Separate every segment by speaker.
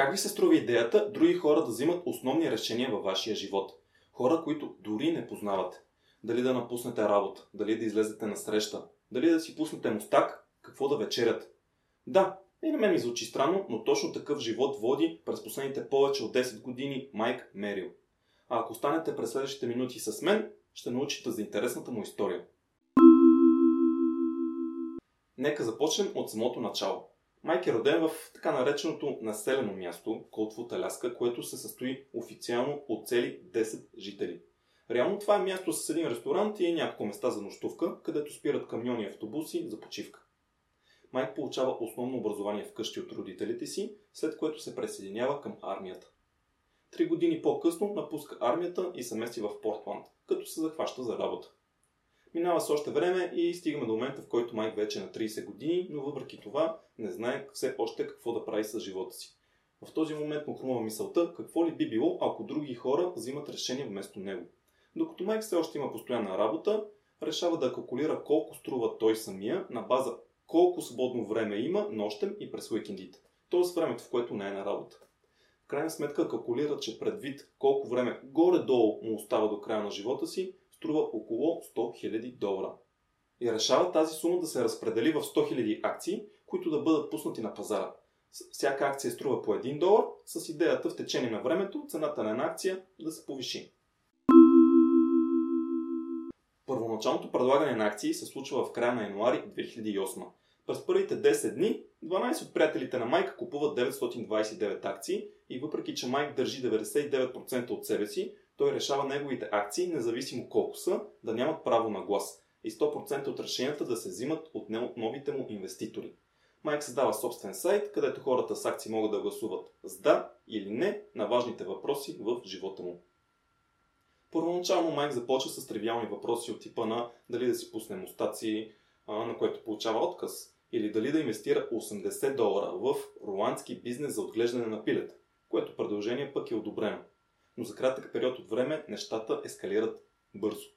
Speaker 1: Как ви се струва идеята други хора да взимат основни решения във вашия живот? Хора, които дори не познавате. Дали да напуснете работа, дали да излезете на среща, дали да си пуснете мустак, какво да вечерят. Да, и на мен ми звучи странно, но точно такъв живот води през последните повече от 10 години Майк Мерил. А ако останете през следващите минути с мен, ще научите за интересната му история. Нека започнем от самото начало. Майк е роден в така нареченото населено място, Колтвуд, Аляска, което се състои официално от цели 10 жители. Реално това е място с един ресторант и няколко места за нощувка, където спират камиони и автобуси за почивка. Майк получава основно образование вкъщи от родителите си, след което се присъединява към армията. Три години по-късно напуска армията и се мести в Портланд, като се захваща за работа. Минава с още време и стигаме до момента, в който Майк вече е на 30 години, но въпреки това не знае все още какво да прави с живота си. В този момент му хрумва мисълта какво ли би било, ако други хора взимат решение вместо него. Докато Майк все още има постоянна работа, решава да калкулира колко струва той самия на база колко свободно време има нощем и през уикендите. Тоест времето, в което не е на работа. В крайна сметка калкулира, че предвид колко време горе-долу му остава до края на живота си, струва около 100 000 долара. И решава тази сума да се разпредели в 100 000 акции, които да бъдат пуснати на пазара. Всяка акция струва по 1 долар, с идеята в течение на времето цената на една акция да се повиши. Първоначалното предлагане на акции се случва в края на януари 2008. През първите 10 дни 12 от приятелите на Майк купуват 929 акции и въпреки, че Майк държи 99% от себе си, той решава неговите акции, независимо колко са, да нямат право на глас и 100% от решенията да се взимат от новите му инвеститори. Майк създава собствен сайт, където хората с акции могат да гласуват с да или не на важните въпроси в живота му. Първоначално Майк започва с тривиални въпроси от типа на дали да си пусне мустаци, на което получава отказ, или дали да инвестира 80 долара в руандски бизнес за отглеждане на пилета, което предложение пък е одобрено. Но за кратък период от време нещата ескалират бързо.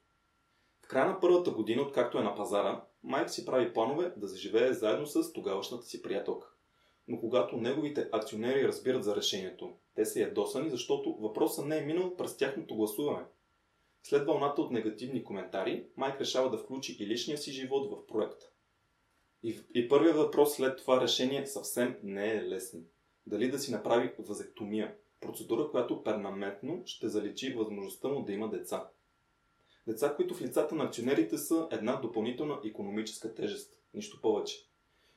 Speaker 1: В края на първата година, откакто е на пазара, Майк си прави планове да заживее заедно с тогавашната си приятелка. Но когато неговите акционери разбират за решението, те са ядосани, защото въпросът не е минал през тяхното гласуване. След вълната от негативни коментари, Майк решава да включи и личния си живот в проекта. И, и първият въпрос след това решение съвсем не е лесен. Дали да си направи вазектомия, процедура, която перманентно ще заличи възможността му да има деца. Деца, които в лицата на акционерите са една допълнителна економическа тежест. Нищо повече.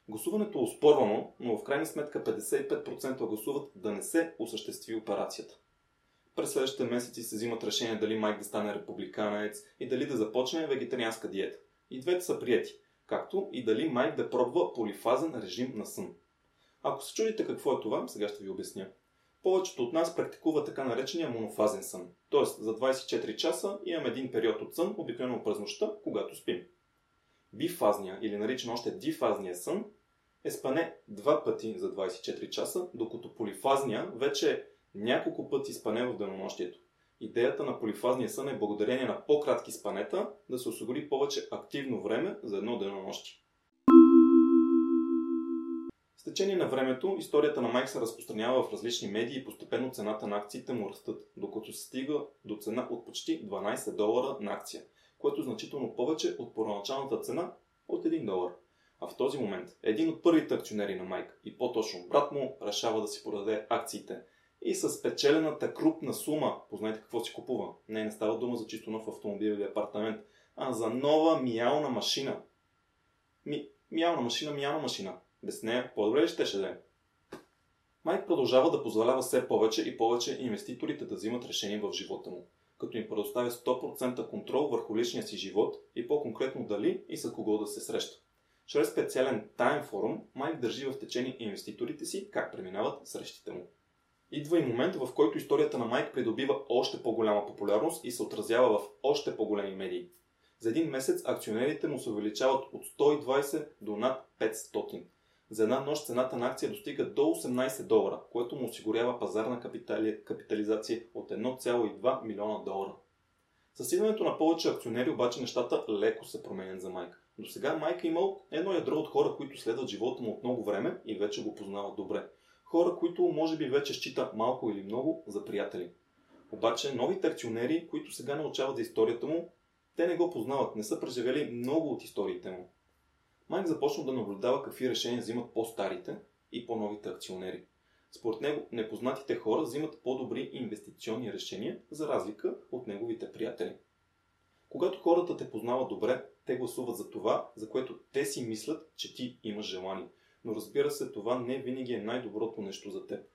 Speaker 1: Гласуването е успорвано, но в крайна сметка 55% гласуват да не се осъществи операцията. През следващите месеци се взимат решение дали Майк да стане републиканец и дали да започне вегетарианска диета. И двете са прияти, както и дали Майк да пробва полифазен режим на сън. Ако се чудите какво е това, сега ще ви обясня. Повечето от нас практикува така наречения монофазен сън. Тоест за 24 часа имам един период от сън, обикновено през нощта, когато спим. Бифазния или наричан още дифазния сън е спане два пъти за 24 часа, докато полифазния вече е няколко пъти спане в денонощието. Идеята на полифазния сън е благодарение на по-кратки спанета да се осигури повече активно време за едно денонощие. Течение на времето историята на Майк се разпространява в различни медии и постепенно цената на акциите му растат, докато се стига до цена от почти 12 долара на акция, което е значително повече от първоначалната цена от 1 долар. А в този момент един от първите акционери на Майк и по-точно брат му решава да си продаде акциите – и с печелената крупна сума, познайте какво си купува. Не, не става дума за чисто нов автомобил или апартамент, а за нова миялна машина. Ми, миялна машина, миялна машина. Без нея по-добре ли щеше да е? Майк продължава да позволява все повече и повече инвеститорите да взимат решения в живота му, като им предоставя 100% контрол върху личния си живот и по-конкретно дали и с кого да се среща. Чрез специален таен форум Майк държи в течение инвеститорите си как преминават срещите му. Идва и момент, в който историята на Майк придобива още по-голяма популярност и се отразява в още по-големи медии. За един месец акционерите му се увеличават от 120 до над 500. За една нощ цената на акция достига до 18 долара, което му осигурява пазарна капитали... капитализация от 1,2 милиона долара. С идването на повече акционери обаче нещата леко се променят за Майк. До сега Майк е имал едно ядро от хора, които следват живота му от много време и вече го познават добре Хора, които може би вече считат малко или много за приятели. Обаче новите акционери, които сега научават за историята му, те не го познават, не са преживели много от историите му. Майк започна да наблюдава какви решения взимат по-старите и по-новите акционери. Според него, непознатите хора взимат по-добри инвестиционни решения, за разлика от неговите приятели. Когато хората те познават добре, те гласуват за това, за което те си мислят, че ти имаш желание. Но разбира се, това не винаги е най-доброто нещо за теб.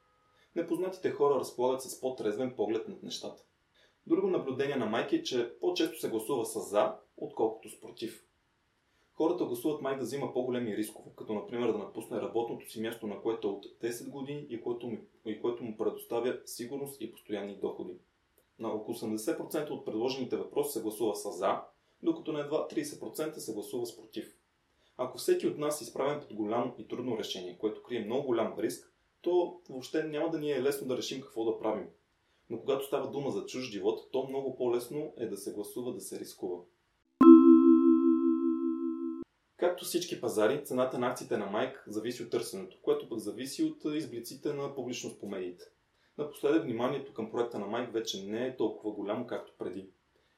Speaker 1: Непознатите хора разполагат с по-трезвен поглед над нещата. Друго наблюдение на Майк е, че по-често се гласува с за, отколкото с против. Хората гласуват Майк да взима по-големи рискове, като например да напусне работното си място, на което е от 10 години и което му, и което му предоставя сигурност и постоянни доходи. На около 80% от предложените въпроси се гласува с за, докато на едва 30% се гласува с против. Ако всеки от нас е изправен под голямо и трудно решение, което крие много голям риск, то въобще няма да ни е лесно да решим какво да правим. Но когато става дума за чуж живот, то много по-лесно е да се гласува да се рискува. Както всички пазари, цената на акциите на Майк зависи от търсенето, което пък зависи от изблиците на публичност по медиите. Напоследък вниманието към проекта на Майк вече не е толкова голямо, както преди.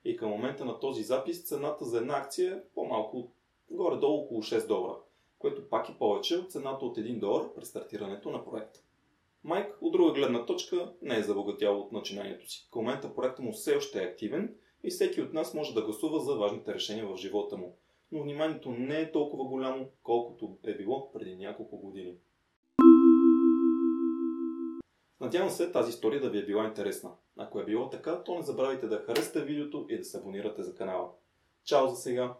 Speaker 1: И към момента на този запис цената за една акция е по-малко, горе-долу около 6 долара, което пак е повече от цената от 1 долар при стартирането на проекта. Майк, от друга гледна точка, не е забогатял от начинанието си. Към момента проектът му все още е активен и всеки от нас може да гласува за важните решения в живота му. Но вниманието не е толкова голямо, колкото е било преди няколко години. Надявам се тази история да ви е била интересна. Ако е било така, то не забравяйте да харесате видеото и да се абонирате за канала. Чао за сега!